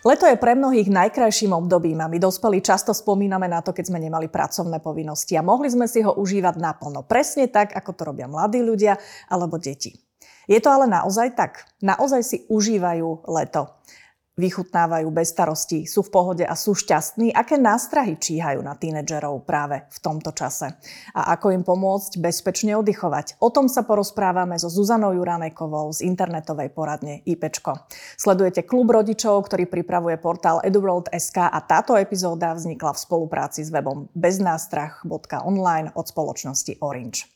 Leto je pre mnohých najkrajším obdobím a my dospelí často spomíname na to, keď sme nemali pracovné povinnosti a mohli sme si ho užívať naplno. Presne tak, ako to robia mladí ľudia alebo deti. Je to ale naozaj tak? Naozaj si užívajú leto? Vychutnávajú bez starostí, sú v pohode a sú šťastní, aké nástrahy číhajú na tínedžerov práve v tomto čase a ako im pomôcť bezpečne oddychovať. O tom sa porozprávame so Zuzanou Juranekovou z internetovej poradne IPčko. Sledujete klub rodičov, ktorý pripravuje portál eduworld.sk a táto epizóda vznikla v spolupráci s webom beznástrach.online od spoločnosti Orange.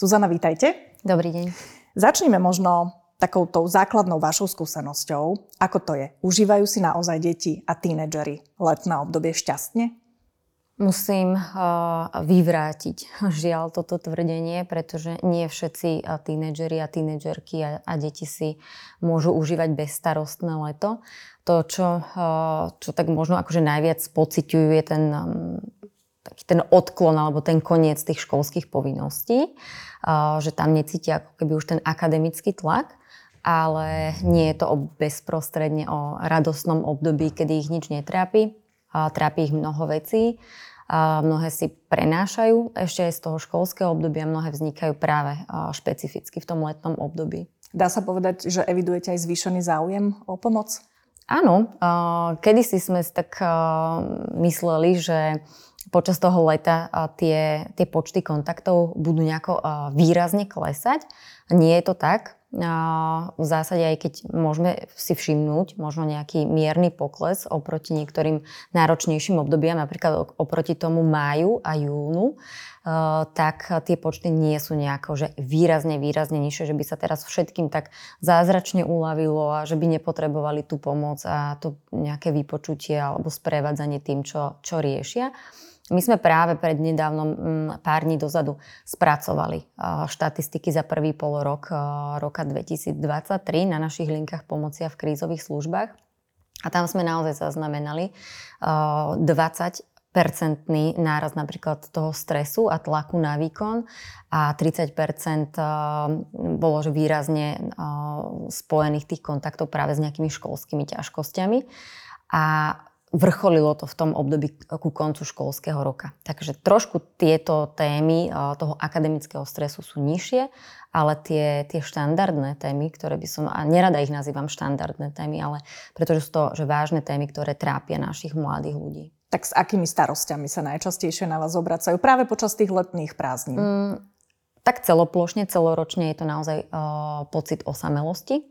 Zuzana, vítajte. Dobrý deň. Začneme možno takou tou základnou vašou skúsenosťou, ako to je? Užívajú si naozaj deti a tínedžery letné obdobie šťastne? Musím uh, vyvrátiť žiaľ toto tvrdenie, pretože nie všetci uh, tínedžeri a tínedžerky a, a deti si môžu užívať bezstarostné leto. To, čo, uh, čo tak možno akože najviac pociťujú, je ten, um, taký ten odklon alebo ten koniec tých školských povinností, že tam necítia ako keby už ten akademický tlak ale nie je to o bezprostredne o radosnom období, kedy ich nič netrápi. A trápi ich mnoho vecí. A mnohé si prenášajú ešte aj z toho školského obdobia, mnohé vznikajú práve špecificky v tom letnom období. Dá sa povedať, že evidujete aj zvýšený záujem o pomoc? Áno, kedysi sme tak mysleli, že počas toho leta tie, tie počty kontaktov budú nejako výrazne klesať. Nie je to tak v zásade aj keď môžeme si všimnúť možno nejaký mierny pokles oproti niektorým náročnejším obdobiam, napríklad oproti tomu máju a júnu, tak tie počty nie sú nejako že výrazne, výrazne nižšie, že by sa teraz všetkým tak zázračne uľavilo a že by nepotrebovali tú pomoc a to nejaké vypočutie alebo sprevádzanie tým, čo, čo riešia. My sme práve pred nedávnom, mm, pár dní dozadu, spracovali štatistiky za prvý pol rok roka 2023 na našich linkách pomoci v krízových službách. A tam sme naozaj zaznamenali 20 percentný náraz napríklad toho stresu a tlaku na výkon a 30 bolo že výrazne spojených tých kontaktov práve s nejakými školskými ťažkosťami. A vrcholilo to v tom období ku koncu školského roka. Takže trošku tieto témy toho akademického stresu sú nižšie, ale tie, tie štandardné témy, ktoré by som, a nerada ich nazývam štandardné témy, ale pretože sú to že vážne témy, ktoré trápia našich mladých ľudí. Tak s akými starostiami sa najčastejšie na vás obracajú práve počas tých letných prázdnin? Mm, tak celoplošne, celoročne je to naozaj uh, pocit osamelosti.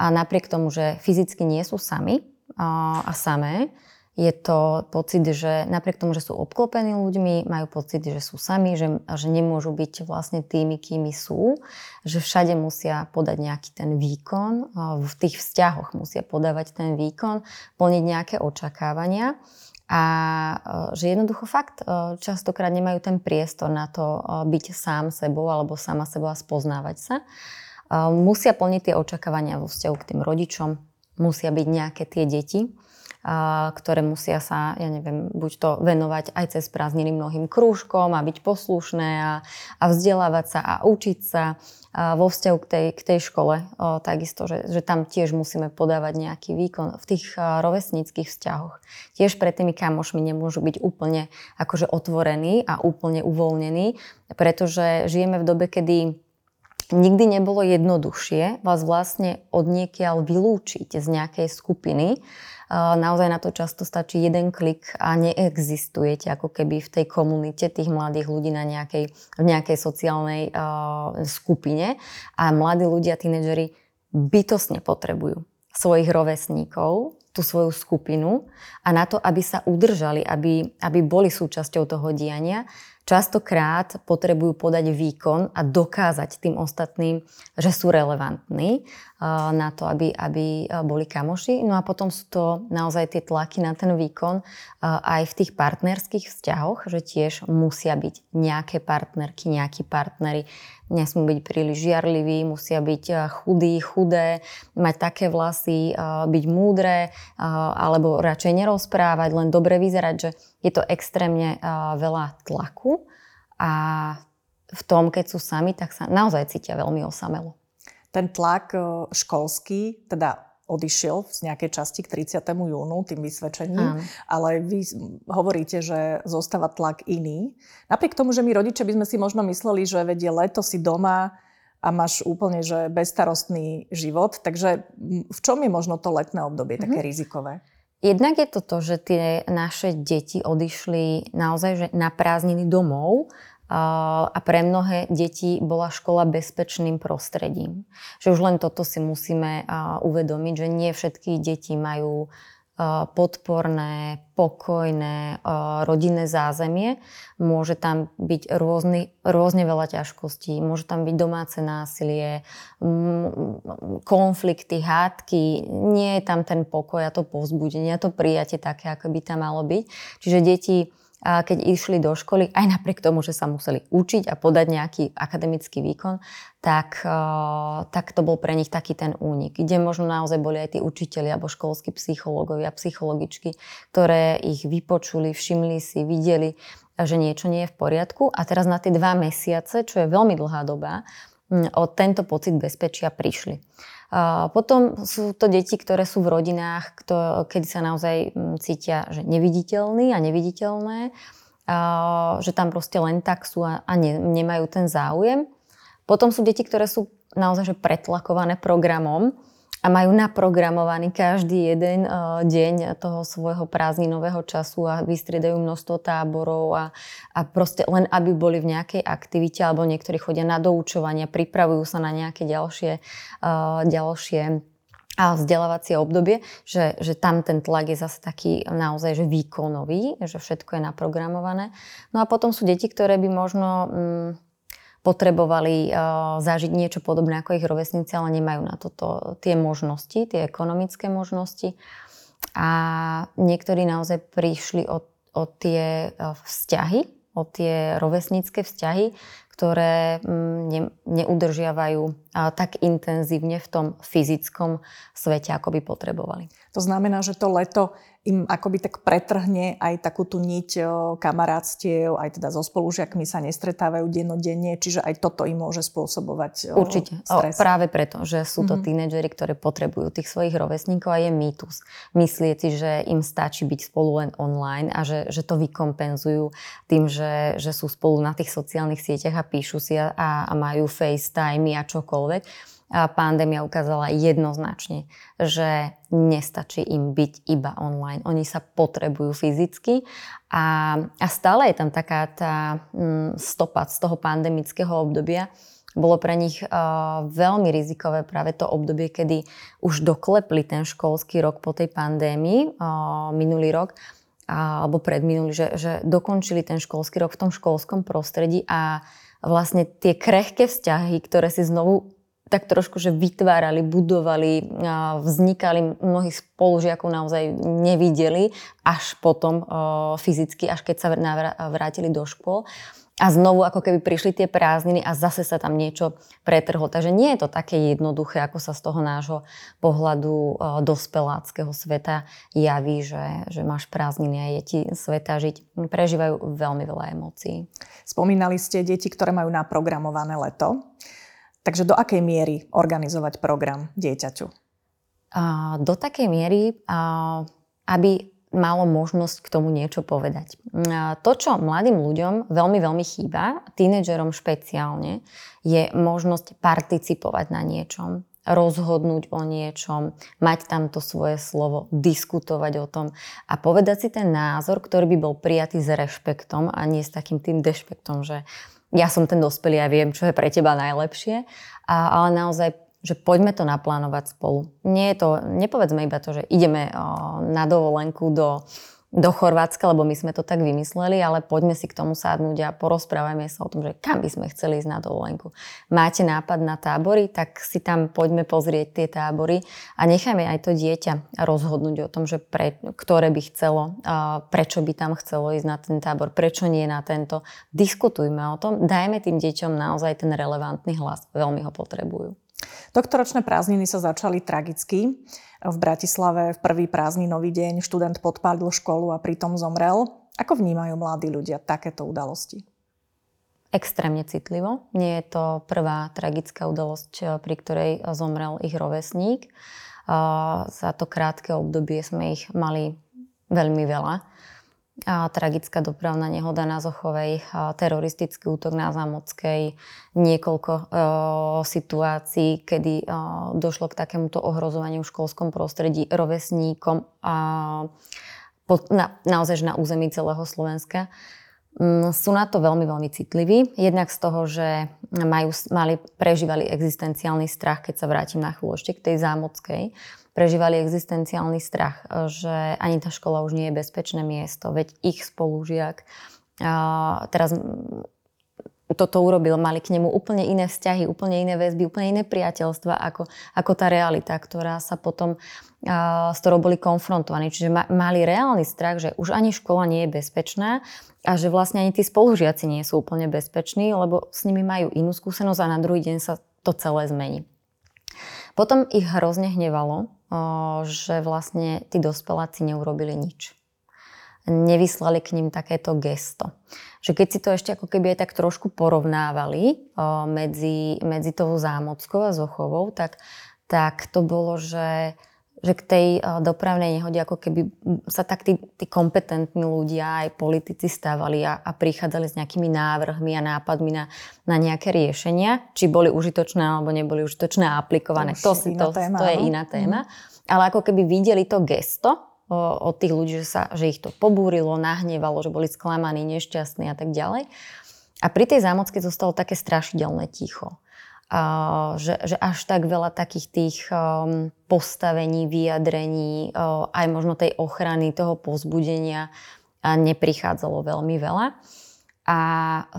A napriek tomu, že fyzicky nie sú sami, a samé. Je to pocit, že napriek tomu, že sú obklopení ľuďmi, majú pocit, že sú sami, že, že nemôžu byť vlastne tými, kými sú, že všade musia podať nejaký ten výkon, v tých vzťahoch musia podávať ten výkon, plniť nejaké očakávania. A že jednoducho fakt častokrát nemajú ten priestor na to byť sám sebou alebo sama sebou a spoznávať sa. Musia plniť tie očakávania vo vzťahu k tým rodičom, musia byť nejaké tie deti, ktoré musia sa, ja neviem, buď to venovať aj cez prázdniny mnohým krúžkom a byť poslušné a, a vzdelávať sa a učiť sa a vo vzťahu k tej, k tej škole. O, takisto, že, že tam tiež musíme podávať nejaký výkon v tých rovesníckých vzťahoch. Tiež pred tými kamošmi nemôžu byť úplne akože otvorení a úplne uvoľnení, pretože žijeme v dobe, kedy nikdy nebolo jednoduchšie vás vlastne od niekiaľ vylúčiť z nejakej skupiny. Naozaj na to často stačí jeden klik a neexistujete ako keby v tej komunite tých mladých ľudí na nejakej, v nejakej sociálnej uh, skupine. A mladí ľudia, tínedžeri bytosne potrebujú svojich rovesníkov, tú svoju skupinu a na to, aby sa udržali, aby, aby boli súčasťou toho diania, častokrát potrebujú podať výkon a dokázať tým ostatným, že sú relevantní na to, aby, aby boli kamoši. No a potom sú to naozaj tie tlaky na ten výkon aj v tých partnerských vzťahoch, že tiež musia byť nejaké partnerky, nejakí partnery, nesmú byť príliš žiarliví, musia byť chudí, chudé, mať také vlasy, byť múdre, alebo radšej nerozprávať, len dobre vyzerať, že je to extrémne veľa tlaku a v tom, keď sú sami, tak sa naozaj cítia veľmi osamelo. Ten tlak školský, teda odišiel z nejakej časti k 30. júnu tým vysvedčením, Áno. ale vy hovoríte, že zostáva tlak iný. Napriek tomu, že my rodičia by sme si možno mysleli, že vedie leto si doma a máš úplne že bezstarostný život, takže v čom je možno to letné obdobie mm-hmm. také rizikové? Jednak je to to, že tie naše deti odišli naozaj že na prázdniny domov a pre mnohé deti bola škola bezpečným prostredím. Že už len toto si musíme uvedomiť, že nie všetky deti majú podporné, pokojné rodinné zázemie. Môže tam byť rôzny, rôzne veľa ťažkostí, môže tam byť domáce násilie, konflikty, hádky. Nie je tam ten pokoj a to povzbudenie a to prijatie také, ako by tam malo byť. Čiže deti keď išli do školy, aj napriek tomu, že sa museli učiť a podať nejaký akademický výkon, tak, tak to bol pre nich taký ten únik, kde možno naozaj boli aj tí učiteľi alebo školskí psychológovia, psychologičky, ktoré ich vypočuli, všimli si, videli, že niečo nie je v poriadku. A teraz na tie dva mesiace, čo je veľmi dlhá doba, o tento pocit bezpečia prišli. Potom sú to deti, ktoré sú v rodinách, kedy sa naozaj cítia že neviditeľní a neviditeľné, že tam proste len tak sú a ne, nemajú ten záujem. Potom sú deti, ktoré sú naozaj že pretlakované programom, a majú naprogramovaný každý jeden uh, deň toho svojho prázdninového času a vystriedajú množstvo táborov a, a proste len aby boli v nejakej aktivite alebo niektorí chodia na doučovanie, pripravujú sa na nejaké ďalšie, uh, ďalšie a vzdelávacie obdobie, že, že tam ten tlak je zase taký naozaj že výkonový, že všetko je naprogramované. No a potom sú deti, ktoré by možno... Mm, potrebovali uh, zažiť niečo podobné ako ich rovesníci, ale nemajú na toto tie možnosti, tie ekonomické možnosti. A niektorí naozaj prišli o, o tie uh, vzťahy, o tie rovesnícke vzťahy, ktoré mm, ne, neudržiavajú tak intenzívne v tom fyzickom svete, ako by potrebovali. To znamená, že to leto im akoby tak pretrhne aj takú tú niť kamarátstiev, aj teda so spolužiakmi sa nestretávajú dennodenne, čiže aj toto im môže spôsobovať Určite. stres. O, práve preto, že sú to mm-hmm. tínedžeri, ktorí potrebujú tých svojich rovesníkov a je mýtus. Myslieť si, že im stačí byť spolu len online a že, že to vykompenzujú tým, že, že sú spolu na tých sociálnych sieťach a píšu si a, a majú FaceTime a čokoľvek a pandémia ukázala jednoznačne, že nestačí im byť iba online. Oni sa potrebujú fyzicky a, a stále je tam taká tá mm, stopa z toho pandemického obdobia. Bolo pre nich uh, veľmi rizikové práve to obdobie, kedy už doklepli ten školský rok po tej pandémii, uh, minulý rok, a, alebo predminulý, že, že dokončili ten školský rok v tom školskom prostredí a vlastne tie krehké vzťahy, ktoré si znovu tak trošku, že vytvárali, budovali, vznikali, mnohých spolužiakov naozaj nevideli až potom fyzicky, až keď sa vrátili do škôl. A znovu ako keby prišli tie prázdniny a zase sa tam niečo pretrhlo. Takže nie je to také jednoduché, ako sa z toho nášho pohľadu dospeláckého sveta javí, že, že máš prázdniny a je ti sveta žiť. Prežívajú veľmi veľa emócií. Spomínali ste deti, ktoré majú naprogramované leto. Takže do akej miery organizovať program dieťaťu? do takej miery, aby malo možnosť k tomu niečo povedať. To, čo mladým ľuďom veľmi, veľmi chýba, tínedžerom špeciálne, je možnosť participovať na niečom, rozhodnúť o niečom, mať tam to svoje slovo, diskutovať o tom a povedať si ten názor, ktorý by bol prijatý s rešpektom a nie s takým tým dešpektom, že ja som ten dospelý a viem, čo je pre teba najlepšie, a, ale naozaj že poďme to naplánovať spolu. Nie je to, nepovedzme iba to, že ideme na dovolenku do do Chorvátska, lebo my sme to tak vymysleli, ale poďme si k tomu sadnúť a porozprávajme sa o tom, že kam by sme chceli ísť na dovolenku. Máte nápad na tábory, tak si tam poďme pozrieť tie tábory a nechajme aj to dieťa rozhodnúť o tom, že pre, ktoré by chcelo, prečo by tam chcelo ísť na ten tábor, prečo nie na tento. Diskutujme o tom, dajme tým deťom naozaj ten relevantný hlas. Veľmi ho potrebujú. Tohtoročné prázdniny sa začali tragicky v Bratislave v prvý prázdninový deň študent podpálil školu a pritom zomrel. Ako vnímajú mladí ľudia takéto udalosti? Extrémne citlivo. Nie je to prvá tragická udalosť, pri ktorej zomrel ich rovesník. za to krátke obdobie sme ich mali veľmi veľa. A tragická dopravná nehoda na Zochovej, a teroristický útok na Zamockej, niekoľko e, situácií, kedy e, došlo k takémuto ohrozovaniu v školskom prostredí rovesníkom a po, na, naozaj na území celého Slovenska. Mm, sú na to veľmi, veľmi citliví. Jednak z toho, že majú, mali, prežívali existenciálny strach, keď sa vrátim na chvíľu ešte k tej zámockej, prežívali existenciálny strach, že ani tá škola už nie je bezpečné miesto, veď ich spolužiak a teraz toto urobil, mali k nemu úplne iné vzťahy, úplne iné väzby, úplne iné priateľstva ako, ako tá realita, ktorá sa potom, uh, s ktorou boli konfrontovaní. Čiže ma, mali reálny strach, že už ani škola nie je bezpečná a že vlastne ani tí spolužiaci nie sú úplne bezpeční, lebo s nimi majú inú skúsenosť a na druhý deň sa to celé zmení. Potom ich hrozne hnevalo, že vlastne tí dospeláci neurobili nič nevyslali k ním takéto gesto. Že keď si to ešte ako keby aj tak trošku porovnávali medzi, medzi tou zámockou a Zochovou, tak, tak to bolo, že, že k tej o, dopravnej nehode ako keby sa tak tí, tí kompetentní ľudia, aj politici stávali a, a prichádzali s nejakými návrhmi a nápadmi na, na nejaké riešenia, či boli užitočné alebo neboli užitočné a aplikované. To, si, to, téma, to je iná téma. Mm. Ale ako keby videli to gesto od tých ľudí, že, sa, že ich to pobúrilo, nahnevalo, že boli sklamaní, nešťastní a tak ďalej. A pri tej zámocké zostalo také strašidelné ticho. Že, že až tak veľa takých tých um, postavení, vyjadrení, aj možno tej ochrany, toho pozbudenia neprichádzalo veľmi veľa. A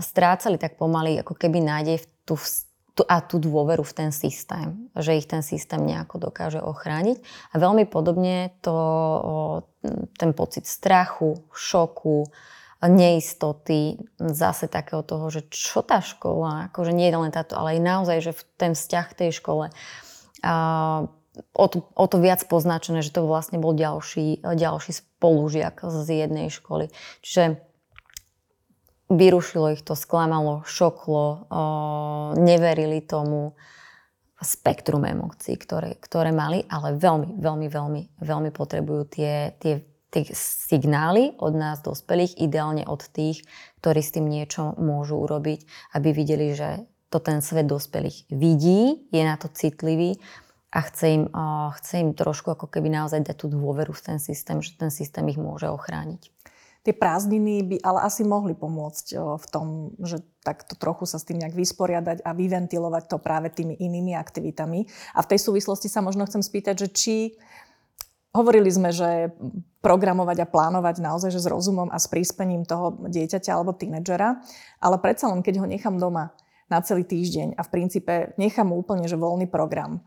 strácali tak pomaly ako keby nádej v tú a tú dôveru v ten systém, že ich ten systém nejako dokáže ochrániť. A veľmi podobne to, ten pocit strachu, šoku, neistoty, zase takého toho, že čo tá škola, akože nie je len táto, ale aj naozaj, že ten vzťah tej škole, a o, to, o to viac poznačené, že to vlastne bol ďalší, ďalší spolužiak z jednej školy. Čiže vyrušilo ich to, sklamalo, šoklo, neverili tomu spektrum emócií, ktoré, ktoré mali, ale veľmi, veľmi, veľmi, veľmi potrebujú tie, tie, tie signály od nás dospelých, ideálne od tých, ktorí s tým niečo môžu urobiť, aby videli, že to ten svet dospelých vidí, je na to citlivý a chce im, chce im trošku ako keby naozaj dať tú dôveru v ten systém, že ten systém ich môže ochrániť tie prázdniny by ale asi mohli pomôcť v tom, že takto trochu sa s tým nejak vysporiadať a vyventilovať to práve tými inými aktivitami. A v tej súvislosti sa možno chcem spýtať, že či Hovorili sme, že programovať a plánovať naozaj že s rozumom a s príspením toho dieťaťa alebo tínedžera, ale predsa len keď ho nechám doma na celý týždeň a v princípe nechám mu úplne že voľný program,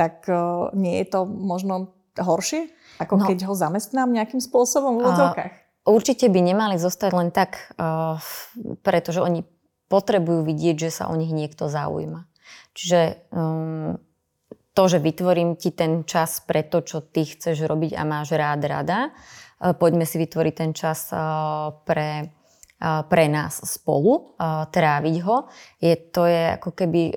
tak nie je to možno horšie, ako no. keď ho zamestnám nejakým spôsobom v odzokách? Určite by nemali zostať len tak, uh, pretože oni potrebujú vidieť, že sa o nich niekto zaujíma. Čiže um, to, že vytvorím ti ten čas pre to, čo ty chceš robiť a máš rád rada, uh, poďme si vytvoriť ten čas uh, pre pre nás spolu, tráviť ho. Je, to je ako keby,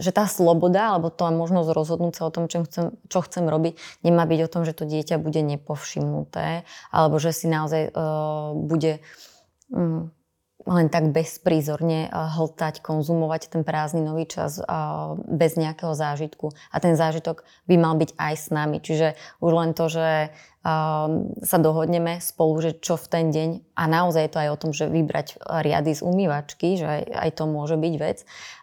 že tá sloboda, alebo to možnosť rozhodnúť sa o tom, čo chcem, čo chcem robiť, nemá byť o tom, že to dieťa bude nepovšimnuté, alebo že si naozaj bude mm, len tak bezprízorne hltať, konzumovať ten prázdninový čas bez nejakého zážitku. A ten zážitok by mal byť aj s nami. Čiže už len to, že sa dohodneme spolu, že čo v ten deň a naozaj je to aj o tom, že vybrať riady z umývačky, že aj, aj to môže byť vec.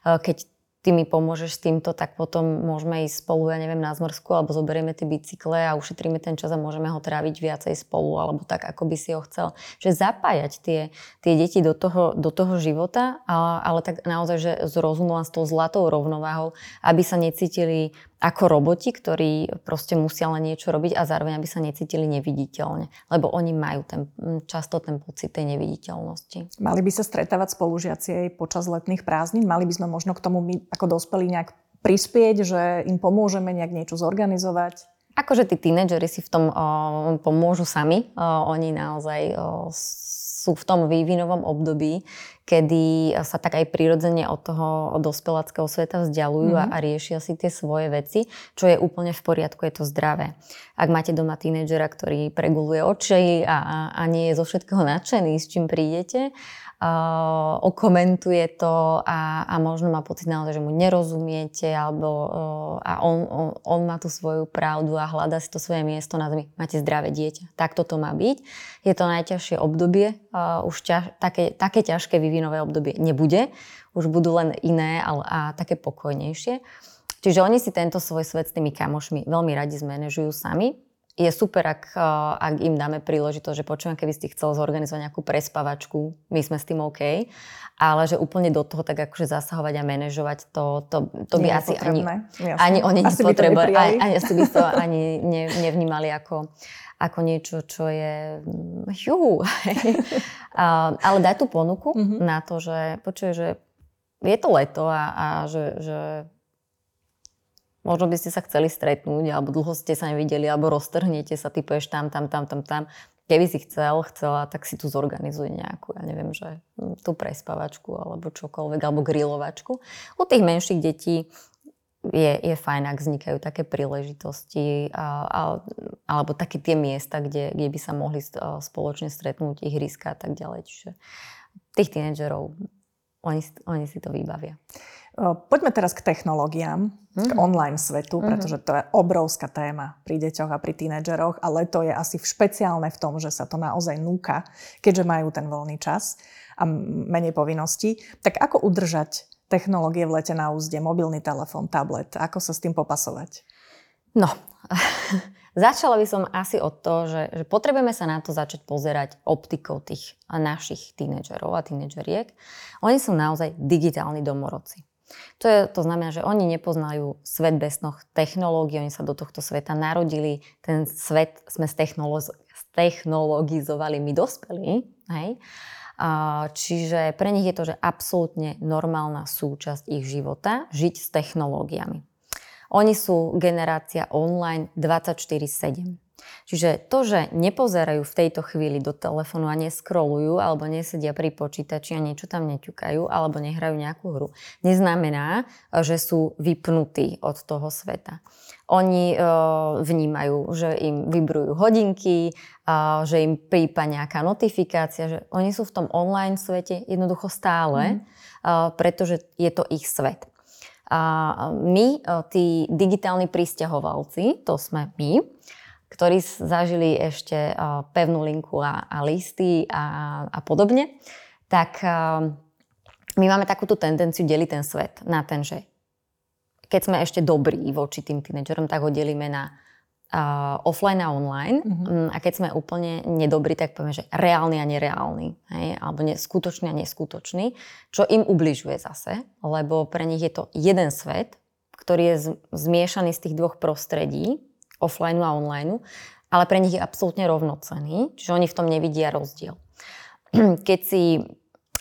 Keď ty mi pomôžeš s týmto, tak potom môžeme ísť spolu, ja neviem, na zmrzku, alebo zoberieme tie bicykle a ušetríme ten čas a môžeme ho tráviť viacej spolu, alebo tak, ako by si ho chcel. Že zapájať tie, tie deti do toho, do toho života, ale, ale tak naozaj, že s rozumom a s tou zlatou rovnováhou, aby sa necítili ako roboti, ktorí proste musia len niečo robiť a zároveň aby sa necítili neviditeľne. Lebo oni majú ten, často ten pocit tej neviditeľnosti. Mali by sa stretávať spolužiaci aj počas letných prázdnin? Mali by sme možno k tomu my ako dospelí nejak prispieť, že im pomôžeme nejak niečo zorganizovať? Akože tí tínedžeri si v tom o, pomôžu sami. O, oni naozaj o, sú v tom vývinovom období, kedy sa tak aj prirodzene od toho od dospeláckého sveta vzdialujú mm-hmm. a, a riešia si tie svoje veci, čo je úplne v poriadku, je to zdravé. Ak máte doma tínedžera, ktorý preguluje oči a, a, a nie je zo všetkého nadšený, s čím prídete, uh, okomentuje to a, a možno má pocit naozaj, že mu nerozumiete alebo uh, a on, on, on má tú svoju pravdu a hľadá si to svoje miesto na zemi. Máte zdravé dieťa. Tak toto má byť. Je to najťažšie obdobie. Uh, už ťaž, také, také ťažké vyvinové obdobie nebude. Už budú len iné ale, a také pokojnejšie. Čiže oni si tento svoj svet s tými kamošmi veľmi radi zmanéžujú sami je super, ak, eh, ak im dáme príležitosť, že počujem, keby si chcel zorganizovať nejakú prespavačku, my sme s tým OK, ale že úplne do toho tak akože zasahovať a manažovať, to, to, to by asi ani, ani oni asi nepotrebovali, ani, ani, asi by to ani ne, nevnímali ako, ako niečo, čo je jú. ale daj tú ponuku mm-hmm. na to, že počuje, že je to leto a, a že, že Možno by ste sa chceli stretnúť, alebo dlho ste sa nevideli, alebo roztrhnete sa, typuješ tam, tam, tam, tam, tam. Keby si chcel, chcela, tak si tu zorganizuj nejakú, ja neviem, že hm, tú prespavačku, alebo čokoľvek, alebo grilovačku. U tých menších detí je, je fajn, ak vznikajú také príležitosti a, a, alebo také tie miesta, kde, kde by sa mohli spoločne stretnúť, ihriska a tak ďalej. Čiže tých tínedžerov, oni, oni si to vybavia. Poďme teraz k technológiám, mm-hmm. k mhm. online svetu, mm-hmm. pretože to je obrovská téma pri deťoch a pri tínedžeroch, ale to je asi špeciálne v tom, že sa to naozaj núka, keďže majú ten voľný čas a menej povinností. Tak ako udržať technológie v lete na úzde, mobilný telefón, tablet, ako sa s tým popasovať? No, začala by som asi od toho, že, že potrebujeme sa na to začať pozerať optikou tých našich tínedžerov a tínedžeriek. Oni sú naozaj digitálni domorodci. To, je, to znamená, že oni nepoznajú svet bez noh technológií, oni sa do tohto sveta narodili, ten svet sme stechnologizovali my dospelí, hej? A, čiže pre nich je to, že absolútne normálna súčasť ich života žiť s technológiami. Oni sú generácia online 24-7. Čiže to, že nepozerajú v tejto chvíli do telefónu a neskrolujú alebo nesedia pri počítači a niečo tam neťukajú alebo nehrajú nejakú hru, neznamená, že sú vypnutí od toho sveta. Oni e, vnímajú, že im vybrujú hodinky, e, že im prípa nejaká notifikácia, že oni sú v tom online svete jednoducho stále, mm. e, pretože je to ich svet. A my, e, tí digitálni pristahovalci, to sme my, ktorí zažili ešte pevnú linku a, a listy a, a podobne, tak my máme takúto tendenciu deliť ten svet na ten, že keď sme ešte dobrí voči tým tínedžerom, tak ho delíme na uh, offline a online. Mm-hmm. A keď sme úplne nedobrí, tak povieme, že reálny a nereálny. Hej? Alebo ne, skutočný a neskutočný. Čo im ubližuje zase, lebo pre nich je to jeden svet, ktorý je zmiešaný z tých dvoch prostredí offline a online, ale pre nich je absolútne rovnocený, čiže oni v tom nevidia rozdiel. Keď si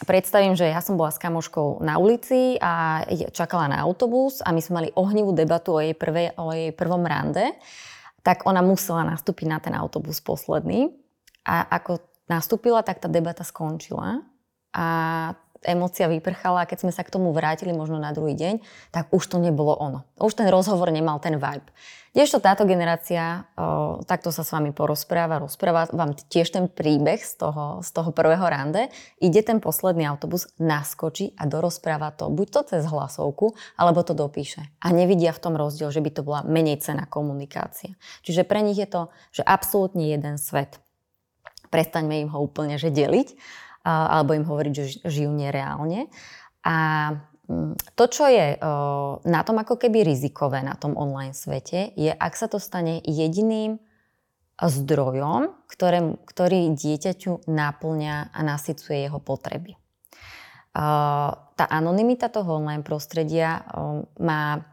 predstavím, že ja som bola s kamoškou na ulici a čakala na autobus a my sme mali ohnivú debatu o jej, prvé, o jej prvom rande, tak ona musela nastúpiť na ten autobus posledný a ako nastúpila, tak tá debata skončila a emócia vyprchala a keď sme sa k tomu vrátili možno na druhý deň, tak už to nebolo ono. Už ten rozhovor nemal ten vibe. Kdežto táto generácia o, takto sa s vami porozpráva, rozpráva vám tiež ten príbeh z toho, z toho prvého rande, ide ten posledný autobus, naskočí a dorozpráva to buď to cez hlasovku, alebo to dopíše. A nevidia v tom rozdiel, že by to bola menej cená komunikácia. Čiže pre nich je to, že absolútne jeden svet. Prestaňme im ho úplne že deliť alebo im hovoriť, že žijú nereálne. A mm, to, čo je na tom ako keby rizikové na tom online svete, je, ak sa to stane jediným zdrojom, ktoré, ktorý dieťaťu náplňa a nasycuje jeho potreby. Tá anonimita toho online prostredia má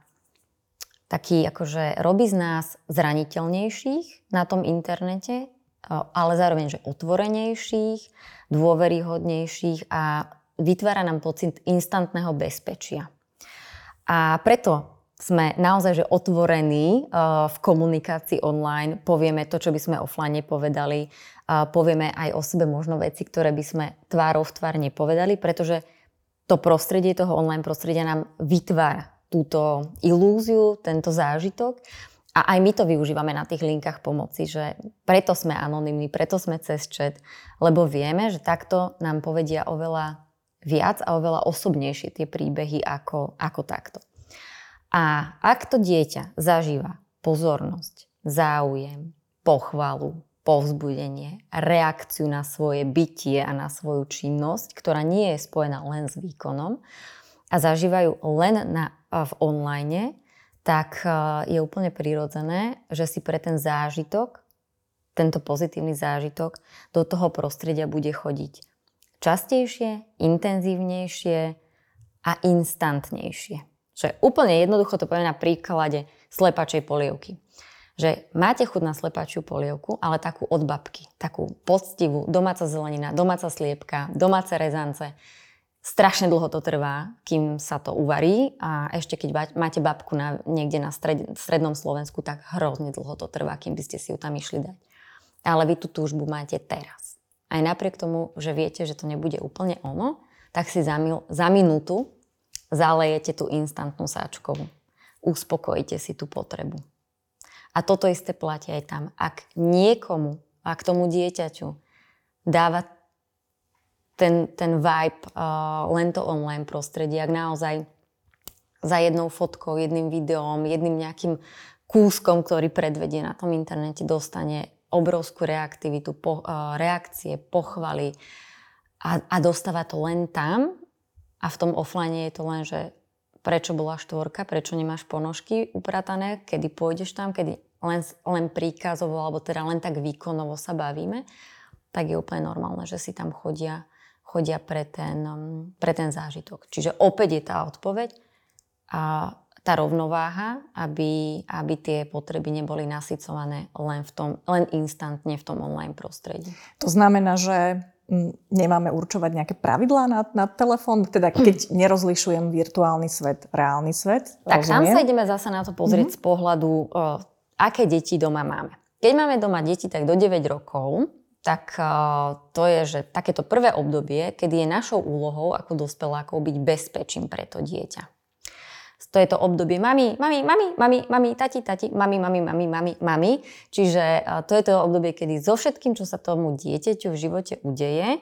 taký, akože robí z nás zraniteľnejších na tom internete, ale zároveň, že otvorenejších, dôveryhodnejších a vytvára nám pocit instantného bezpečia. A preto sme naozaj že otvorení uh, v komunikácii online, povieme to, čo by sme offline nepovedali, uh, povieme aj o sebe možno veci, ktoré by sme tvárou v tvár nepovedali, pretože to prostredie toho online prostredia nám vytvára túto ilúziu, tento zážitok. A aj my to využívame na tých linkách pomoci, že preto sme anonimní, preto sme cez chat, lebo vieme, že takto nám povedia oveľa viac a oveľa osobnejšie tie príbehy ako, ako takto. A ak to dieťa zažíva pozornosť, záujem, pochvalu, povzbudenie, reakciu na svoje bytie a na svoju činnosť, ktorá nie je spojená len s výkonom a zažívajú len na, v online, tak e, je úplne prirodzené, že si pre ten zážitok, tento pozitívny zážitok, do toho prostredia bude chodiť častejšie, intenzívnejšie a instantnejšie. Že úplne jednoducho to poviem na príklade slepačej polievky. Že máte chuť na slepačiu polievku, ale takú od babky. Takú poctivú, domáca zelenina, domáca sliepka, domáce rezance. Strašne dlho to trvá, kým sa to uvarí a ešte keď máte babku na, niekde na stred, strednom Slovensku, tak hrozne dlho to trvá, kým by ste si ju tam išli dať. Ale vy tú túžbu máte teraz. Aj napriek tomu, že viete, že to nebude úplne ono, tak si za, mil, za minútu zalejete tú instantnú sáčkovú. Uspokojíte si tú potrebu. A toto isté platí aj tam. Ak niekomu, ak tomu dieťaťu dáva ten, ten vibe uh, len to online prostredie, ak naozaj za jednou fotkou, jedným videom, jedným nejakým kúskom, ktorý predvedie na tom internete, dostane obrovskú reaktivitu, po, uh, reakcie, pochvaly a, a dostáva to len tam, a v tom offline je to len, že prečo bola štvorka, prečo nemáš ponožky upratané, kedy pôjdeš tam, kedy len, len príkazovo, alebo teda len tak výkonovo sa bavíme, tak je úplne normálne, že si tam chodia, chodia pre, ten, um, pre ten zážitok. Čiže opäť je tá odpoveď a tá rovnováha, aby, aby tie potreby neboli nasycované len, v tom, len instantne v tom online prostredí. To znamená, že nemáme určovať nejaké pravidlá na, na telefón? Teda keď nerozlišujem virtuálny svet, reálny svet? Tak rozumiem? tam sa ideme zase na to pozrieť mm-hmm. z pohľadu, uh, aké deti doma máme. Keď máme doma deti tak do 9 rokov, tak uh, to je, že takéto prvé obdobie, kedy je našou úlohou ako dospelákov byť bezpečím pre to dieťa to je to obdobie mami, mami, mami, mami, mami, tati, tati, mami, mami, mami, mami, mami. Čiže to je to obdobie, kedy so všetkým, čo sa tomu dieťaťu v živote udeje,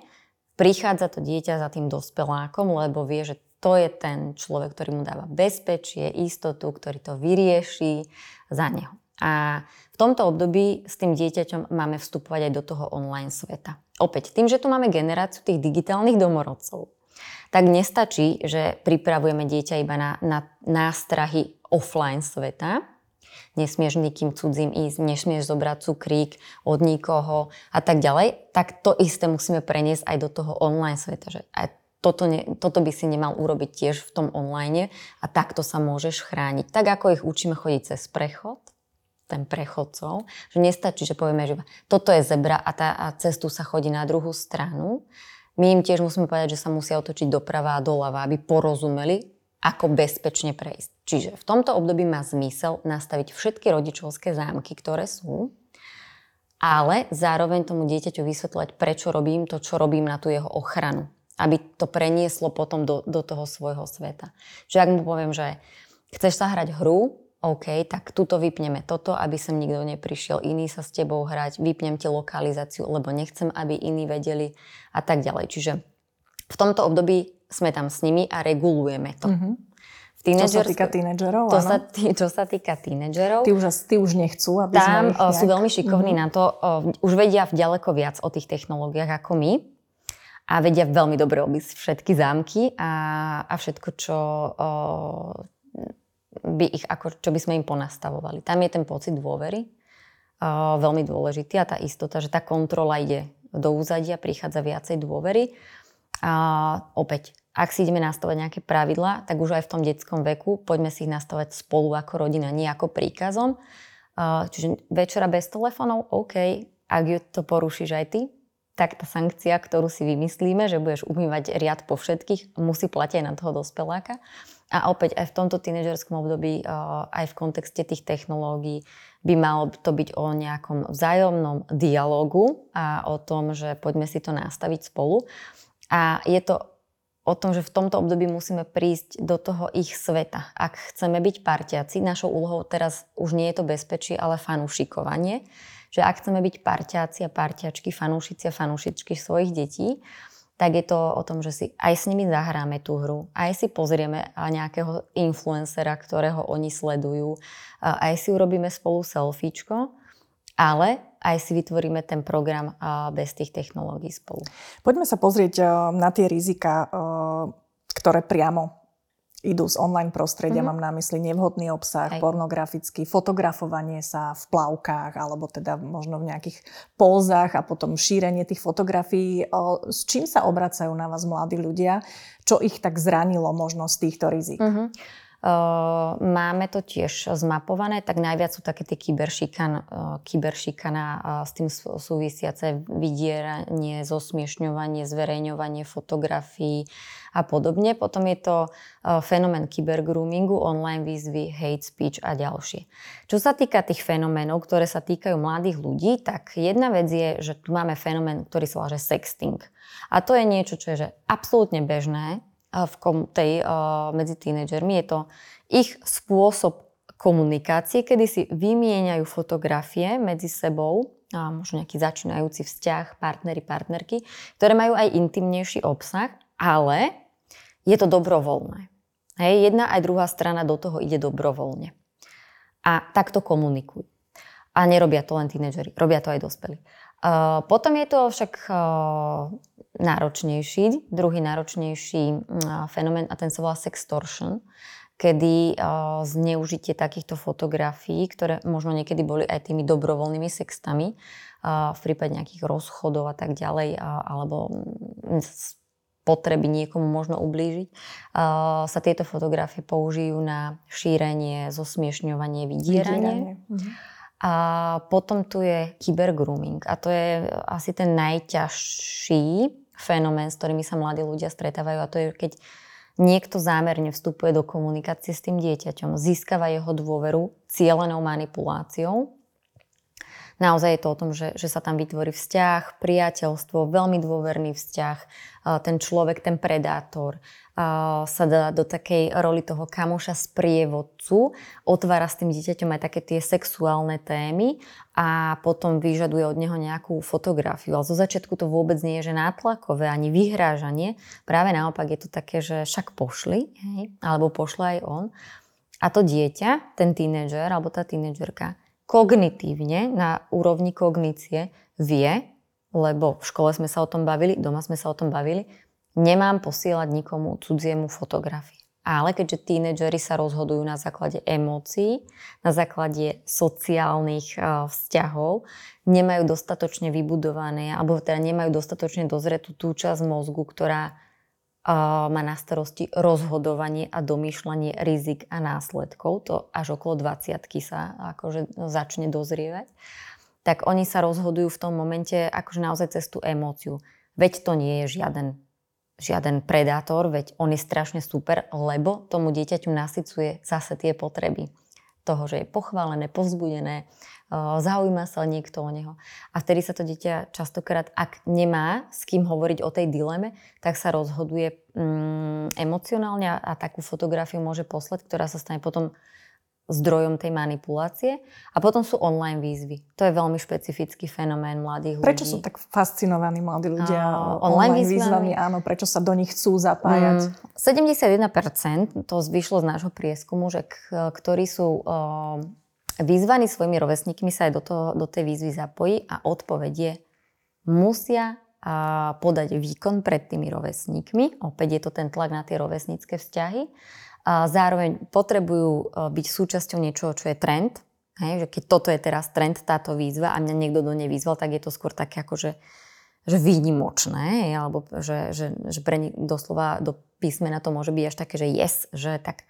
prichádza to dieťa za tým dospelákom, lebo vie, že to je ten človek, ktorý mu dáva bezpečie, istotu, ktorý to vyrieši za neho. A v tomto období s tým dieťaťom máme vstupovať aj do toho online sveta. Opäť, tým, že tu máme generáciu tých digitálnych domorodcov, tak nestačí, že pripravujeme dieťa iba na, na nástrahy offline sveta, nesmieš nikým cudzím ísť, nesmieš zobrať cukrík od nikoho a tak ďalej, tak to isté musíme preniesť aj do toho online sveta. Že aj toto, ne, toto by si nemal urobiť tiež v tom online a takto sa môžeš chrániť. Tak ako ich učíme chodiť cez prechod, ten prechodcov, že nestačí, že povieme, že toto je zebra a, tá, a cestu sa chodí na druhú stranu, my im tiež musíme povedať, že sa musia otočiť doprava a doľava, aby porozumeli, ako bezpečne prejsť. Čiže v tomto období má zmysel nastaviť všetky rodičovské zámky, ktoré sú, ale zároveň tomu dieťaťu vysvetľovať, prečo robím to, čo robím na tú jeho ochranu. Aby to prenieslo potom do, do toho svojho sveta. Čiže ak mu poviem, že chceš sa hrať hru, OK, tak tuto vypneme toto, aby sem nikto neprišiel iný sa s tebou hrať, vypnem ti lokalizáciu, lebo nechcem, aby iní vedeli a tak ďalej. Čiže v tomto období sme tam s nimi a regulujeme to. Mm-hmm. Čo sa týka tínedžerov, to sa, tý, čo sa týka tínedžerov. Tí už, tí už nechcú, aby Tam sme ich nejak... sú veľmi šikovní mm-hmm. na to, už vedia ďaleko viac o tých technológiách ako my a vedia veľmi dobre obísť všetky zámky a, a všetko, čo, o, by ich, ako, čo by sme im ponastavovali. Tam je ten pocit dôvery uh, veľmi dôležitý a tá istota, že tá kontrola ide do úzadia, prichádza viacej dôvery. A opäť, ak si ideme nastavať nejaké pravidlá, tak už aj v tom detskom veku poďme si ich nastavať spolu ako rodina, nie ako príkazom. Uh, čiže večera bez telefónov, OK, ak ju to porušíš aj ty, tak tá sankcia, ktorú si vymyslíme, že budeš umývať riad po všetkých, musí platiť aj na toho dospeláka. A opäť aj v tomto tínežerskom období, aj v kontexte tých technológií, by malo to byť o nejakom vzájomnom dialogu a o tom, že poďme si to nastaviť spolu. A je to o tom, že v tomto období musíme prísť do toho ich sveta. Ak chceme byť parťaci, našou úlohou teraz už nie je to bezpečie, ale fanúšikovanie. Že ak chceme byť parťáci a parťačky, fanúšici a fanúšičky svojich detí, tak je to o tom, že si aj s nimi zahráme tú hru, aj si pozrieme nejakého influencera, ktorého oni sledujú, aj si urobíme spolu selfiečko, ale aj si vytvoríme ten program bez tých technológií spolu. Poďme sa pozrieť na tie rizika, ktoré priamo idú z online prostredia, mm-hmm. mám na mysli nevhodný obsah, Hej. pornografický, fotografovanie sa v plavkách alebo teda možno v nejakých pózach a potom šírenie tých fotografií. S čím sa obracajú na vás mladí ľudia? Čo ich tak zranilo možno z týchto rizik? Mm-hmm. Máme to tiež zmapované, tak najviac sú také tie kyberšikan, kyberšikana s tým súvisiace vydieranie, zosmiešňovanie, zverejňovanie fotografií a podobne. Potom je to fenomén kybergroomingu, online výzvy, hate speech a ďalšie. Čo sa týka tých fenoménov, ktoré sa týkajú mladých ľudí, tak jedna vec je, že tu máme fenomén, ktorý sa volá sexting. A to je niečo, čo je že absolútne bežné v kom, tej, medzi tínedžermi. Je to ich spôsob komunikácie, kedy si vymieňajú fotografie medzi sebou, a možno nejaký začínajúci vzťah, partnery, partnerky, ktoré majú aj intimnejší obsah, ale je to dobrovoľné. Hej, jedna aj druhá strana do toho ide dobrovoľne. A takto komunikujú. A nerobia to len tínedžeri, robia to aj dospelí. Potom je to však náročnejší, druhý náročnejší fenomén a ten sa volá sextortion, kedy zneužitie takýchto fotografií, ktoré možno niekedy boli aj tými dobrovoľnými sextami, v prípade nejakých rozchodov a tak ďalej, alebo potreby niekomu možno ublížiť, sa tieto fotografie použijú na šírenie, zosmiešňovanie, vydieranie. vydieranie. Mhm. A potom tu je kybergrooming a to je asi ten najťažší fenomén, s ktorými sa mladí ľudia stretávajú a to je, keď niekto zámerne vstupuje do komunikácie s tým dieťaťom, získava jeho dôveru cielenou manipuláciou. Naozaj je to o tom, že, že sa tam vytvorí vzťah, priateľstvo, veľmi dôverný vzťah, ten človek, ten predátor, sa dá do takej roli toho kamoša sprievodcu, otvára s tým dieťaťom aj také tie sexuálne témy a potom vyžaduje od neho nejakú fotografiu. Ale zo začiatku to vôbec nie je že nátlakové ani vyhrážanie. Práve naopak je to také, že však pošli, hej, alebo pošla aj on. A to dieťa, ten tínedžer alebo tá tínedžerka, kognitívne, na úrovni kognície vie, lebo v škole sme sa o tom bavili, doma sme sa o tom bavili, nemám posielať nikomu cudziemu fotografie. Ale keďže tínedžeri sa rozhodujú na základe emócií, na základe sociálnych uh, vzťahov, nemajú dostatočne vybudované, alebo teda nemajú dostatočne dozretú tú časť mozgu, ktorá má na starosti rozhodovanie a domýšľanie rizik a následkov, to až okolo 20 sa akože začne dozrievať, tak oni sa rozhodujú v tom momente akože naozaj cez tú emóciu. Veď to nie je žiaden žiaden predátor, veď on je strašne super, lebo tomu dieťaťu nasycuje zase tie potreby. Toho, že je pochválené, povzbudené, zaujíma sa niekto o neho. A vtedy sa to dieťa častokrát, ak nemá s kým hovoriť o tej dileme, tak sa rozhoduje mm, emocionálne a takú fotografiu môže poslať, ktorá sa stane potom zdrojom tej manipulácie. A potom sú online výzvy. To je veľmi špecifický fenomén mladých ľudí. Prečo sú tak fascinovaní mladí ľudia uh, online, online výzvami? Áno, prečo sa do nich chcú zapájať? Mm, 71% to zvyšlo z nášho prieskumu, že ktorí sú uh, vyzvaní svojimi rovesníkmi sa aj do, toho, do tej výzvy zapojí a odpovedie musia a podať výkon pred tými rovesníkmi. Opäť je to ten tlak na tie rovesnícke vzťahy a zároveň potrebujú e, byť súčasťou niečoho, čo je trend. Hej, že keď toto je teraz trend, táto výzva a mňa niekto do nej vyzval, tak je to skôr také ako, že, že výnimočné, alebo že, že, že pre nich doslova do písmena to môže byť až také, že yes, že tak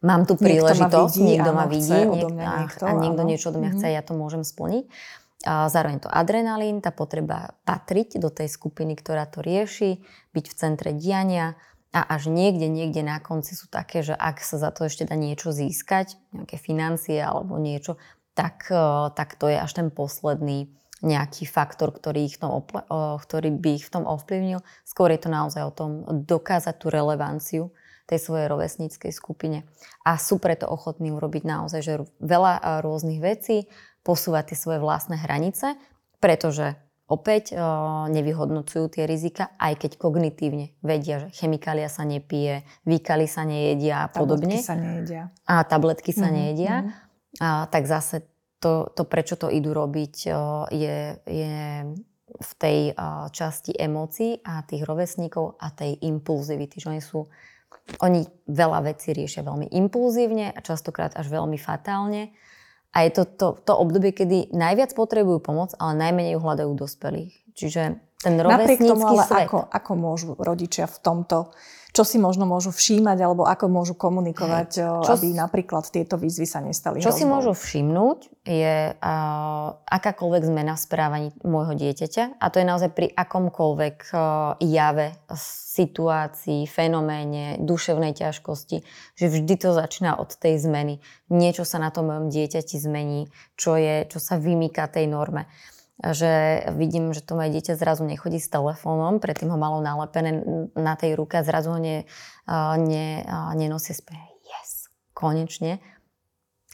mám tu príležitosť, niekto ma vidí, niekto, ma vidí niek- niekto, a, niekto áno. niečo od mňa chce, mm-hmm. ja to môžem splniť. A zároveň to adrenalín, tá potreba patriť do tej skupiny, ktorá to rieši, byť v centre diania, a až niekde, niekde na konci sú také, že ak sa za to ešte dá niečo získať, nejaké financie alebo niečo, tak, e, tak to je až ten posledný nejaký faktor, ktorý, ich tom ktorý by ich v tom ovplyvnil. Skôr je to naozaj o tom dokázať tú relevanciu tej svojej rovesníckej skupine. A sú preto ochotní urobiť naozaj že veľa rôznych vecí, posúvať tie svoje vlastné hranice, pretože opäť nevyhodnocujú tie rizika, aj keď kognitívne vedia, že chemikália sa nepije, výkaly sa nejedia a podobne. Tabletky sa nejedia. A tabletky sa mm-hmm. nejedia. A, tak zase to, to, prečo to idú robiť, uh, je, je v tej uh, časti emócií a tých rovesníkov a tej impulzivity, že oni sú oni veľa vecí riešia veľmi impulzívne a častokrát až veľmi fatálne a je to, to to obdobie, kedy najviac potrebujú pomoc, ale najmenej ju hľadajú dospelých. Čiže ten rovesnícky Napriek tomu, ale svet. Ako, ako môžu rodičia v tomto čo si možno môžu všímať alebo ako môžu komunikovať, Hej. Čo aby napríklad tieto výzvy sa nestali Čo hrozbou. si môžu všimnúť je uh, akákoľvek zmena v správaní môjho dieťaťa a to je naozaj pri akomkoľvek uh, jave, situácii, fenoméne, duševnej ťažkosti, že vždy to začína od tej zmeny. Niečo sa na tom mojom dieťati zmení, čo, je, čo sa vymýka tej norme že vidím, že to moje dieťa zrazu nechodí s telefónom, predtým ho malo nalepené na tej ruke a zrazu ho ne, ne, nenosie späť. Yes, konečne.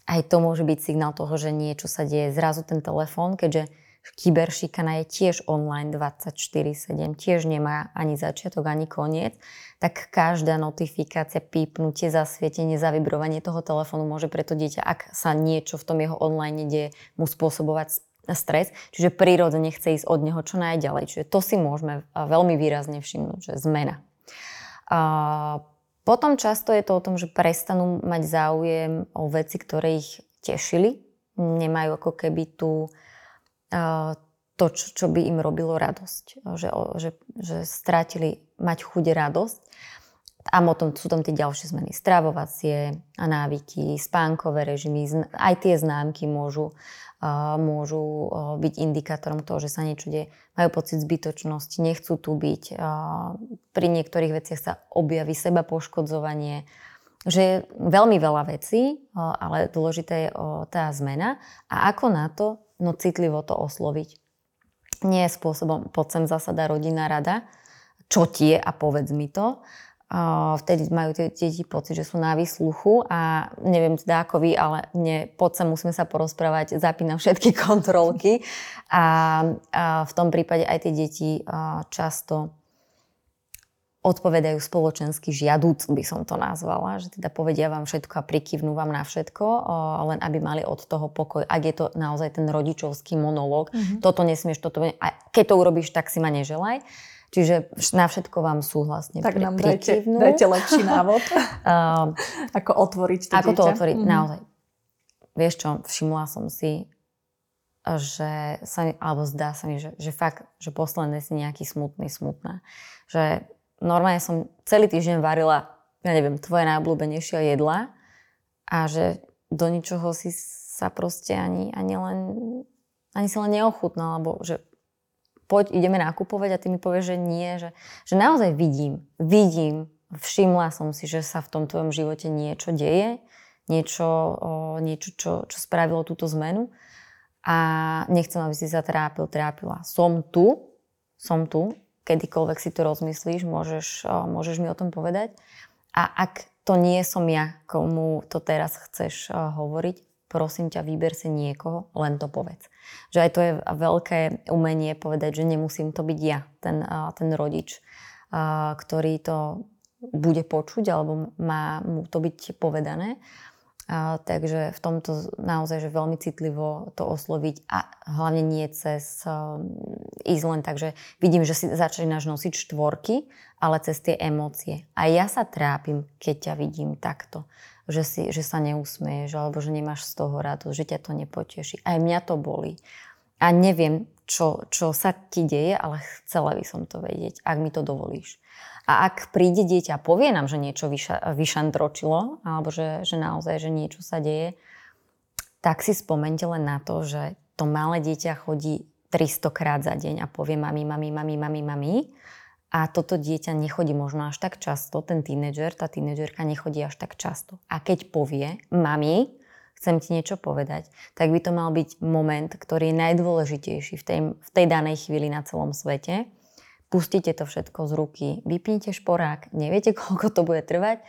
Aj to môže byť signál toho, že niečo sa deje. Zrazu ten telefón, keďže kyberšikana je tiež online 24-7, tiež nemá ani začiatok, ani koniec, tak každá notifikácia, pípnutie, zasvietenie, zavibrovanie toho telefónu môže preto dieťa, ak sa niečo v tom jeho online deje, mu spôsobovať stres, čiže prírodzene chce ísť od neho čo najďalej. Čiže to si môžeme veľmi výrazne všimnúť, že zmena. A potom často je to o tom, že prestanú mať záujem o veci, ktoré ich tešili. Nemajú ako keby tú, to, čo by im robilo radosť. Že, že, že strátili mať chuť radosť. A potom sú tam tie ďalšie zmeny. Stravovacie a návyky, spánkové režimy, aj tie známky môžu môžu byť indikátorom toho, že sa niečo deje. Majú pocit zbytočnosti, nechcú tu byť. Pri niektorých veciach sa objaví seba poškodzovanie, že je veľmi veľa vecí, ale dôležité je tá zmena. A ako na to? No citlivo to osloviť. Nie spôsobom, poď sem zasada rodina rada, čo tie a povedz mi to, vtedy majú tie deti pocit, že sú na výsluchu a neviem teda ako vy, ale mne poď sa musíme sa porozprávať, zapínam všetky kontrolky a, a v tom prípade aj tie deti často odpovedajú spoločensky žiadúc, by som to nazvala, že teda povedia vám všetko a prikyvnú vám na všetko, len aby mali od toho pokoj. Ak je to naozaj ten rodičovský monológ, mm-hmm. toto nesmieš, toto... A keď to urobíš, tak si ma neželaj Čiže na všetko vám súhlasne Tak nám dajte, dajte lepší návod. uh, ako otvoriť to Ako dieťa. to otvoriť, mm-hmm. naozaj. Vieš čo, všimla som si, že sa mi, alebo zdá sa mi, že, že fakt, že posledné si nejaký smutný, smutná. Že normálne som celý týždeň varila, ja neviem, tvoje najobľúbenejšie jedla a že do ničoho si sa proste ani, ani len ani si len neochutnala, alebo že poď, ideme nakupovať a ty mi povieš, že nie, že, že naozaj vidím, vidím, všimla som si, že sa v tom tvojom živote niečo deje, niečo, o, niečo čo, čo spravilo túto zmenu a nechcem, aby si sa trápil, trápila. Som tu, som tu, kedykoľvek si to rozmyslíš, môžeš, o, môžeš mi o tom povedať. A ak to nie som ja, komu to teraz chceš o, hovoriť, prosím ťa, vyber si niekoho, len to povedz. Že aj to je veľké umenie povedať, že nemusím to byť ja, ten, ten rodič, ktorý to bude počuť alebo má mu to byť povedané. Takže v tomto naozaj, že veľmi citlivo to osloviť a hlavne nie cez ísť len tak, že vidím, že si začínaš nosiť štvorky, ale cez tie emócie. A ja sa trápim, keď ťa vidím takto že, si, že sa neusmeješ alebo že nemáš z toho radosť, že ťa to nepoteší. Aj mňa to boli. A neviem, čo, čo sa ti deje, ale chcela by som to vedieť, ak mi to dovolíš. A ak príde dieťa a povie nám, že niečo vyša, vyšantročilo, alebo že, že naozaj, že niečo sa deje, tak si spomente len na to, že to malé dieťa chodí 300 krát za deň a povie mami, mami, mami, mami, mami a toto dieťa nechodí možno až tak často, ten tínedžer, tá tínedžerka nechodí až tak často. A keď povie, mami, chcem ti niečo povedať, tak by to mal byť moment, ktorý je najdôležitejší v tej, v tej danej chvíli na celom svete. Pustite to všetko z ruky, vypnite šporák, neviete, koľko to bude trvať,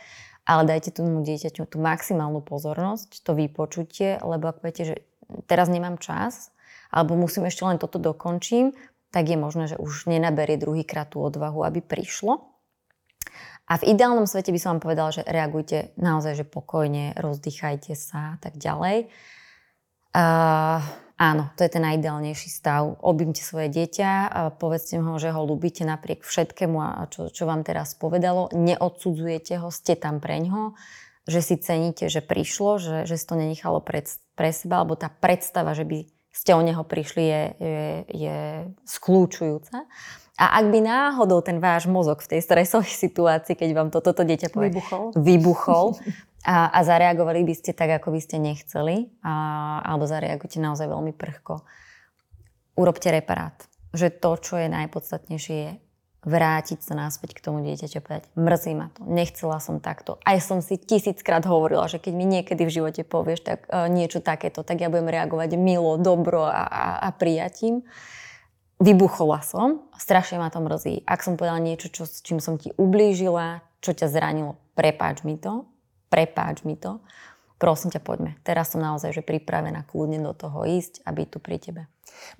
ale dajte tomu dieťaťu tú maximálnu pozornosť, to vypočutie, lebo ak poviete, že teraz nemám čas, alebo musím ešte len toto dokončím, tak je možné, že už nenaberie druhýkrát tú odvahu, aby prišlo. A v ideálnom svete by som vám povedala, že reagujte naozaj, že pokojne, rozdýchajte sa a tak ďalej. Uh, áno, to je ten najideálnejší stav. Objimte svoje dieťa, uh, povedzte mu, že ho ľúbite napriek všetkému, a čo, čo vám teraz povedalo. Neodsudzujete ho, ste tam pre ňo, že si ceníte, že prišlo, že, že si to nenechalo pred, pre seba, alebo tá predstava, že by ste o neho prišli, je, je, je skľúčujúca. A ak by náhodou ten váš mozog v tej stresovej situácii, keď vám toto to, dieťa povie, vybuchol, vybuchol a, a zareagovali by ste tak, ako by ste nechceli, a, alebo zareagujete naozaj veľmi prhko, urobte reparát. Že to, čo je najpodstatnejšie, je vrátiť sa náspäť k tomu dieťaťu a povedať, mrzí ma to, nechcela som takto. Aj som si tisíckrát hovorila, že keď mi niekedy v živote povieš tak, uh, niečo takéto, tak ja budem reagovať milo, dobro a, a, a prijatím. Vybuchola som, strašne ma to mrzí. Ak som povedala niečo, čo, čím som ti ublížila, čo ťa zranilo, prepáč mi to, prepáč mi to prosím ťa, poďme. Teraz som naozaj že pripravená kľudne do toho ísť a byť tu pri tebe.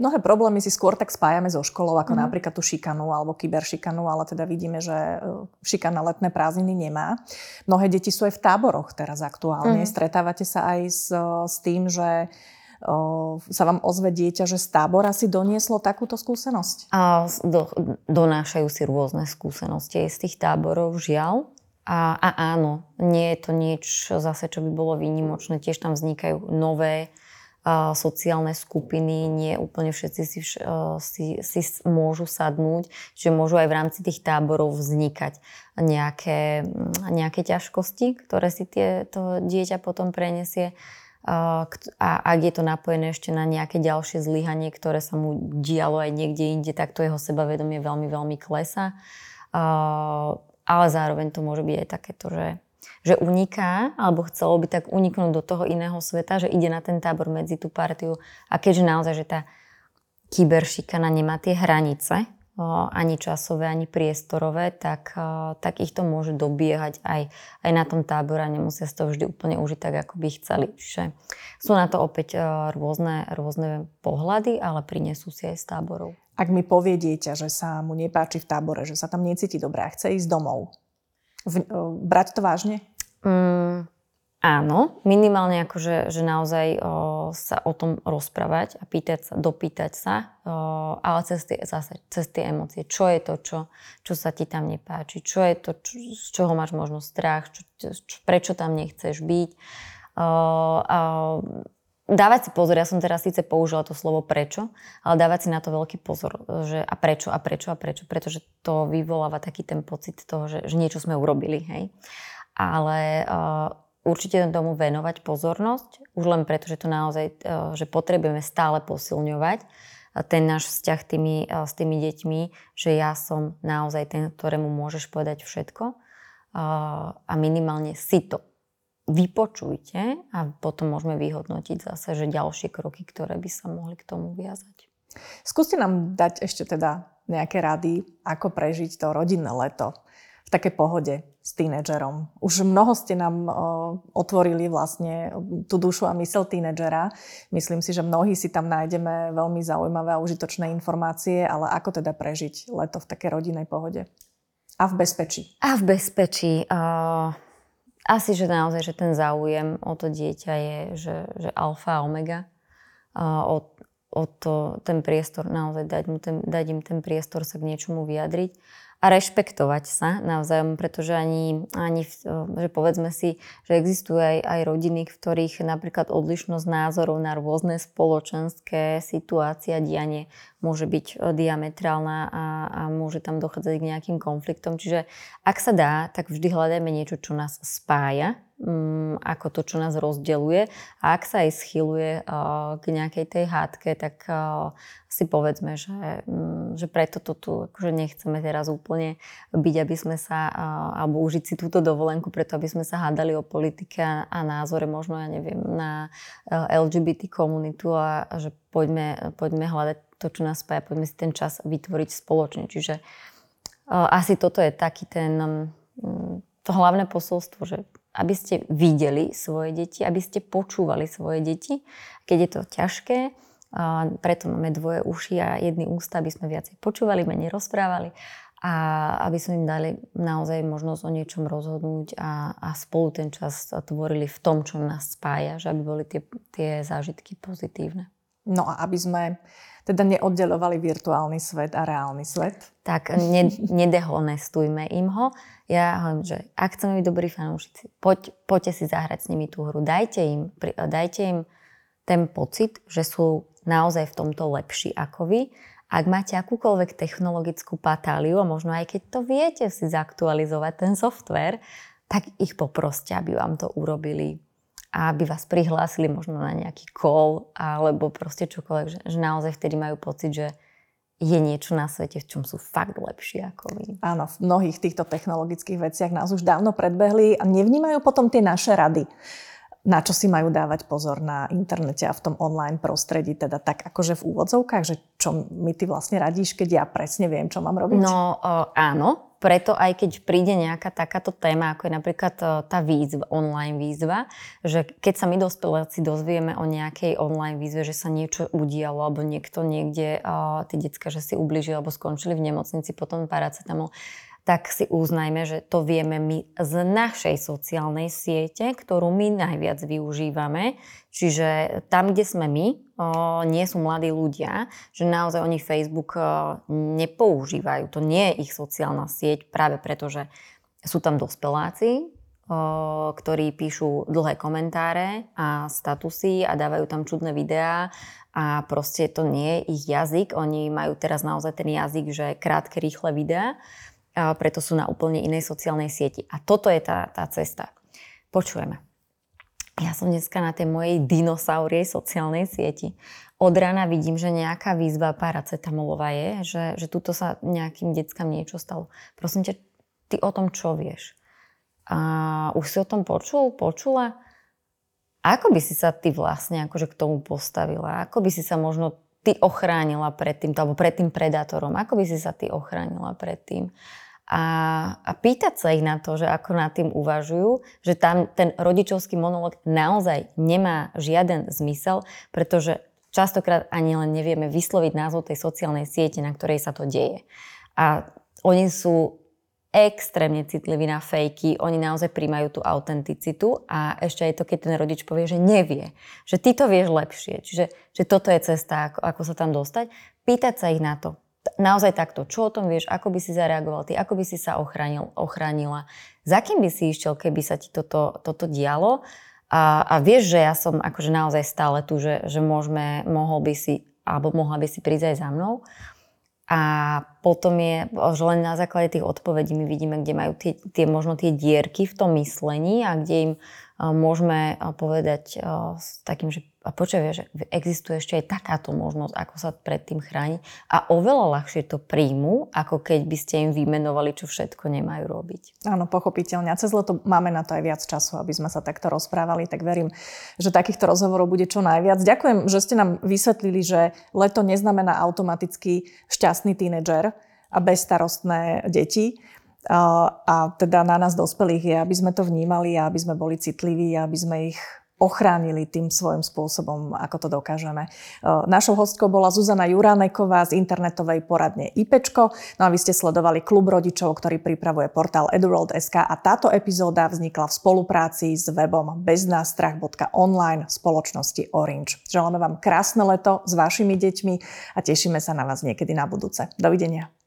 Mnohé problémy si skôr tak spájame so školou, ako mm. napríklad tú šikanu alebo kyberšikanu, ale teda vidíme, že e, šikana letné prázdniny nemá. Mnohé deti sú aj v táboroch teraz aktuálne. Mm. Stretávate sa aj s, s tým, že o, sa vám ozve dieťa, že z tábora si donieslo takúto skúsenosť? A do, donášajú si rôzne skúsenosti z tých táborov, žiaľ. A, a áno, nie je to nič zase, čo by bolo výnimočné. Tiež tam vznikajú nové uh, sociálne skupiny, nie úplne všetci si, uh, si, si môžu sadnúť, že môžu aj v rámci tých táborov vznikať nejaké, nejaké ťažkosti, ktoré si tie, to dieťa potom prenesie. A ak je to napojené ešte na nejaké ďalšie zlyhanie, ktoré sa mu dialo aj niekde inde, tak to jeho sebavedomie veľmi, veľmi klesa. Ale zároveň to môže byť aj takéto, že, že uniká, alebo chcelo by tak uniknúť do toho iného sveta, že ide na ten tábor medzi tú partiu. A keďže naozaj, že tá kyberšikana nemá tie hranice, ani časové, ani priestorové, tak, tak ich to môže dobiehať aj, aj na tom tábore a nemusia si to vždy úplne užiť tak, ako by chceli. Čiže sú na to opäť rôzne, rôzne pohľady, ale prinesú si aj z táborov. Ak mi povie dieťa, že sa mu nepáči v tábore, že sa tam necíti dobre a chce ísť domov, v, brať to vážne? Mm, áno, minimálne akože, že naozaj o, sa o tom rozprávať a pýtať sa, dopýtať sa, o, ale cez tie, zase cez tie emócie. Čo je to, čo, čo sa ti tam nepáči? Čo je to, čo, z čoho máš možno strach? Čo, čo, prečo tam nechceš byť? O, o, dávať si pozor, ja som teraz síce použila to slovo prečo, ale dávať si na to veľký pozor, že a prečo, a prečo, a prečo, pretože to vyvoláva taký ten pocit toho, že, že niečo sme urobili, hej. Ale uh, určite tomu venovať pozornosť, už len preto, že to naozaj, uh, že potrebujeme stále posilňovať ten náš vzťah tými, uh, s tými deťmi, že ja som naozaj ten, ktorému môžeš povedať všetko uh, a minimálne si to vypočujte a potom môžeme vyhodnotiť zase, že ďalšie kroky, ktoré by sa mohli k tomu viazať. Skúste nám dať ešte teda nejaké rady, ako prežiť to rodinné leto v takej pohode s tínedžerom. Už mnoho ste nám o, otvorili vlastne tú dušu a mysel tínedžera. Myslím si, že mnohí si tam nájdeme veľmi zaujímavé a užitočné informácie, ale ako teda prežiť leto v takej rodinnej pohode? A v bezpečí. A v bezpečí. Uh asi, že naozaj, že ten záujem o to dieťa je, že, že alfa a omega. A o, o to, ten priestor, naozaj dať, mu ten, dať im ten priestor sa k niečomu vyjadriť a rešpektovať sa navzájom, pretože ani, ani že povedzme si, že existujú aj, aj rodiny, v ktorých napríklad odlišnosť názorov na rôzne spoločenské situácie a dianie môže byť e, diametrálna a, a môže tam dochádzať k nejakým konfliktom. Čiže ak sa dá, tak vždy hľadajme niečo, čo nás spája, ako to, čo nás rozdeluje. A ak sa aj schyluje uh, k nejakej tej hádke, tak uh, si povedzme, že um, že preto to tu akože nechceme teraz úplne byť, aby sme sa, alebo užiť si túto dovolenku, preto aby sme sa hádali o politike a, názore možno, ja neviem, na LGBT komunitu a, že poďme, poďme hľadať to, čo nás spája, poďme si ten čas vytvoriť spoločne. Čiže asi toto je taký ten, to hlavné posolstvo, že aby ste videli svoje deti, aby ste počúvali svoje deti. Keď je to ťažké, preto máme dvoje uši a jedny ústa, aby sme viacej počúvali, menej rozprávali a aby sme im dali naozaj možnosť o niečom rozhodnúť a, a spolu ten čas tvorili v tom, čo nás spája, že aby boli tie, tie zážitky pozitívne. No a aby sme teda neoddelovali virtuálny svet a reálny svet. Tak ne, nedehonestujme im ho. Ja hovorím, že ak chceme byť dobrí fanúšici, poď, poďte si zahrať s nimi tú hru. Dajte im, dajte im ten pocit, že sú naozaj v tomto lepší ako vy. Ak máte akúkoľvek technologickú patáliu, a možno aj keď to viete si zaktualizovať ten software, tak ich poproste, aby vám to urobili aby vás prihlásili možno na nejaký call alebo proste čokoľvek, že, že naozaj vtedy majú pocit, že je niečo na svete, v čom sú fakt lepší ako vy. Áno, v mnohých týchto technologických veciach nás už dávno predbehli a nevnímajú potom tie naše rady na čo si majú dávať pozor na internete a v tom online prostredí, teda tak akože v úvodzovkách, že čo mi ty vlastne radíš, keď ja presne viem, čo mám robiť? No áno, preto aj keď príde nejaká takáto téma, ako je napríklad tá výzva, online výzva, že keď sa my dospeláci dozvieme o nejakej online výzve, že sa niečo udialo, alebo niekto niekde, uh, tie decka, že si ubližili alebo skončili v nemocnici, potom paracetamol, tak si uznajme, že to vieme my z našej sociálnej siete, ktorú my najviac využívame. Čiže tam, kde sme my, nie sú mladí ľudia, že naozaj oni Facebook nepoužívajú. To nie je ich sociálna sieť práve preto, že sú tam dospeláci, ktorí píšu dlhé komentáre a statusy a dávajú tam čudné videá a proste to nie je ich jazyk. Oni majú teraz naozaj ten jazyk, že krátke, rýchle videá a preto sú na úplne inej sociálnej sieti. A toto je tá, tá cesta. Počujeme. Ja som dneska na tej mojej dinosauriej sociálnej sieti. Od rána vidím, že nejaká výzva paracetamolová je, že, že tuto sa nejakým deckám niečo stalo. Prosím ťa, ty o tom čo vieš? A už si o tom počul, počula? Ako by si sa ty vlastne akože k tomu postavila? Ako by si sa možno ty ochránila pred tým, alebo pred tým predátorom? Ako by si sa ty ochránila pred tým? A, a pýtať sa ich na to, že ako nad tým uvažujú, že tam ten rodičovský monolog naozaj nemá žiaden zmysel, pretože častokrát ani len nevieme vysloviť názov tej sociálnej siete, na ktorej sa to deje. A oni sú extrémne citliví na fejky, oni naozaj príjmajú tú autenticitu a ešte aj to, keď ten rodič povie, že nevie, že ty to vieš lepšie, čiže že toto je cesta, ako, ako sa tam dostať, pýtať sa ich na to. Naozaj takto, čo o tom vieš, ako by si zareagoval ty, ako by si sa ochránil, ochránila, za kým by si išiel, keby sa ti toto, toto dialo? A, a vieš, že ja som akože naozaj stále tu, že, že môžeme, mohol by si, alebo mohla by si prísť aj za mnou. A potom je, že len na základe tých odpovedí my vidíme, kde majú tie, tie možno tie dierky v tom myslení a kde im môžeme povedať s takým, že a počuj, že existuje ešte aj takáto možnosť, ako sa pred tým chrániť a oveľa ľahšie to príjmu, ako keď by ste im vymenovali, čo všetko nemajú robiť. Áno, pochopiteľne. A cez leto máme na to aj viac času, aby sme sa takto rozprávali, tak verím, že takýchto rozhovorov bude čo najviac. Ďakujem, že ste nám vysvetlili, že leto neznamená automaticky šťastný tínedžer a bezstarostné deti. A teda na nás dospelých je, aby sme to vnímali a aby sme boli citliví a aby sme ich ochránili tým svojim spôsobom, ako to dokážeme. E, našou hostkou bola Zuzana Juráneková z internetovej poradne IPčko. No a vy ste sledovali klub rodičov, ktorý pripravuje portál eduworld.sk a táto epizóda vznikla v spolupráci s webom beznástrach.online spoločnosti Orange. Želáme vám krásne leto s vašimi deťmi a tešíme sa na vás niekedy na budúce. Dovidenia.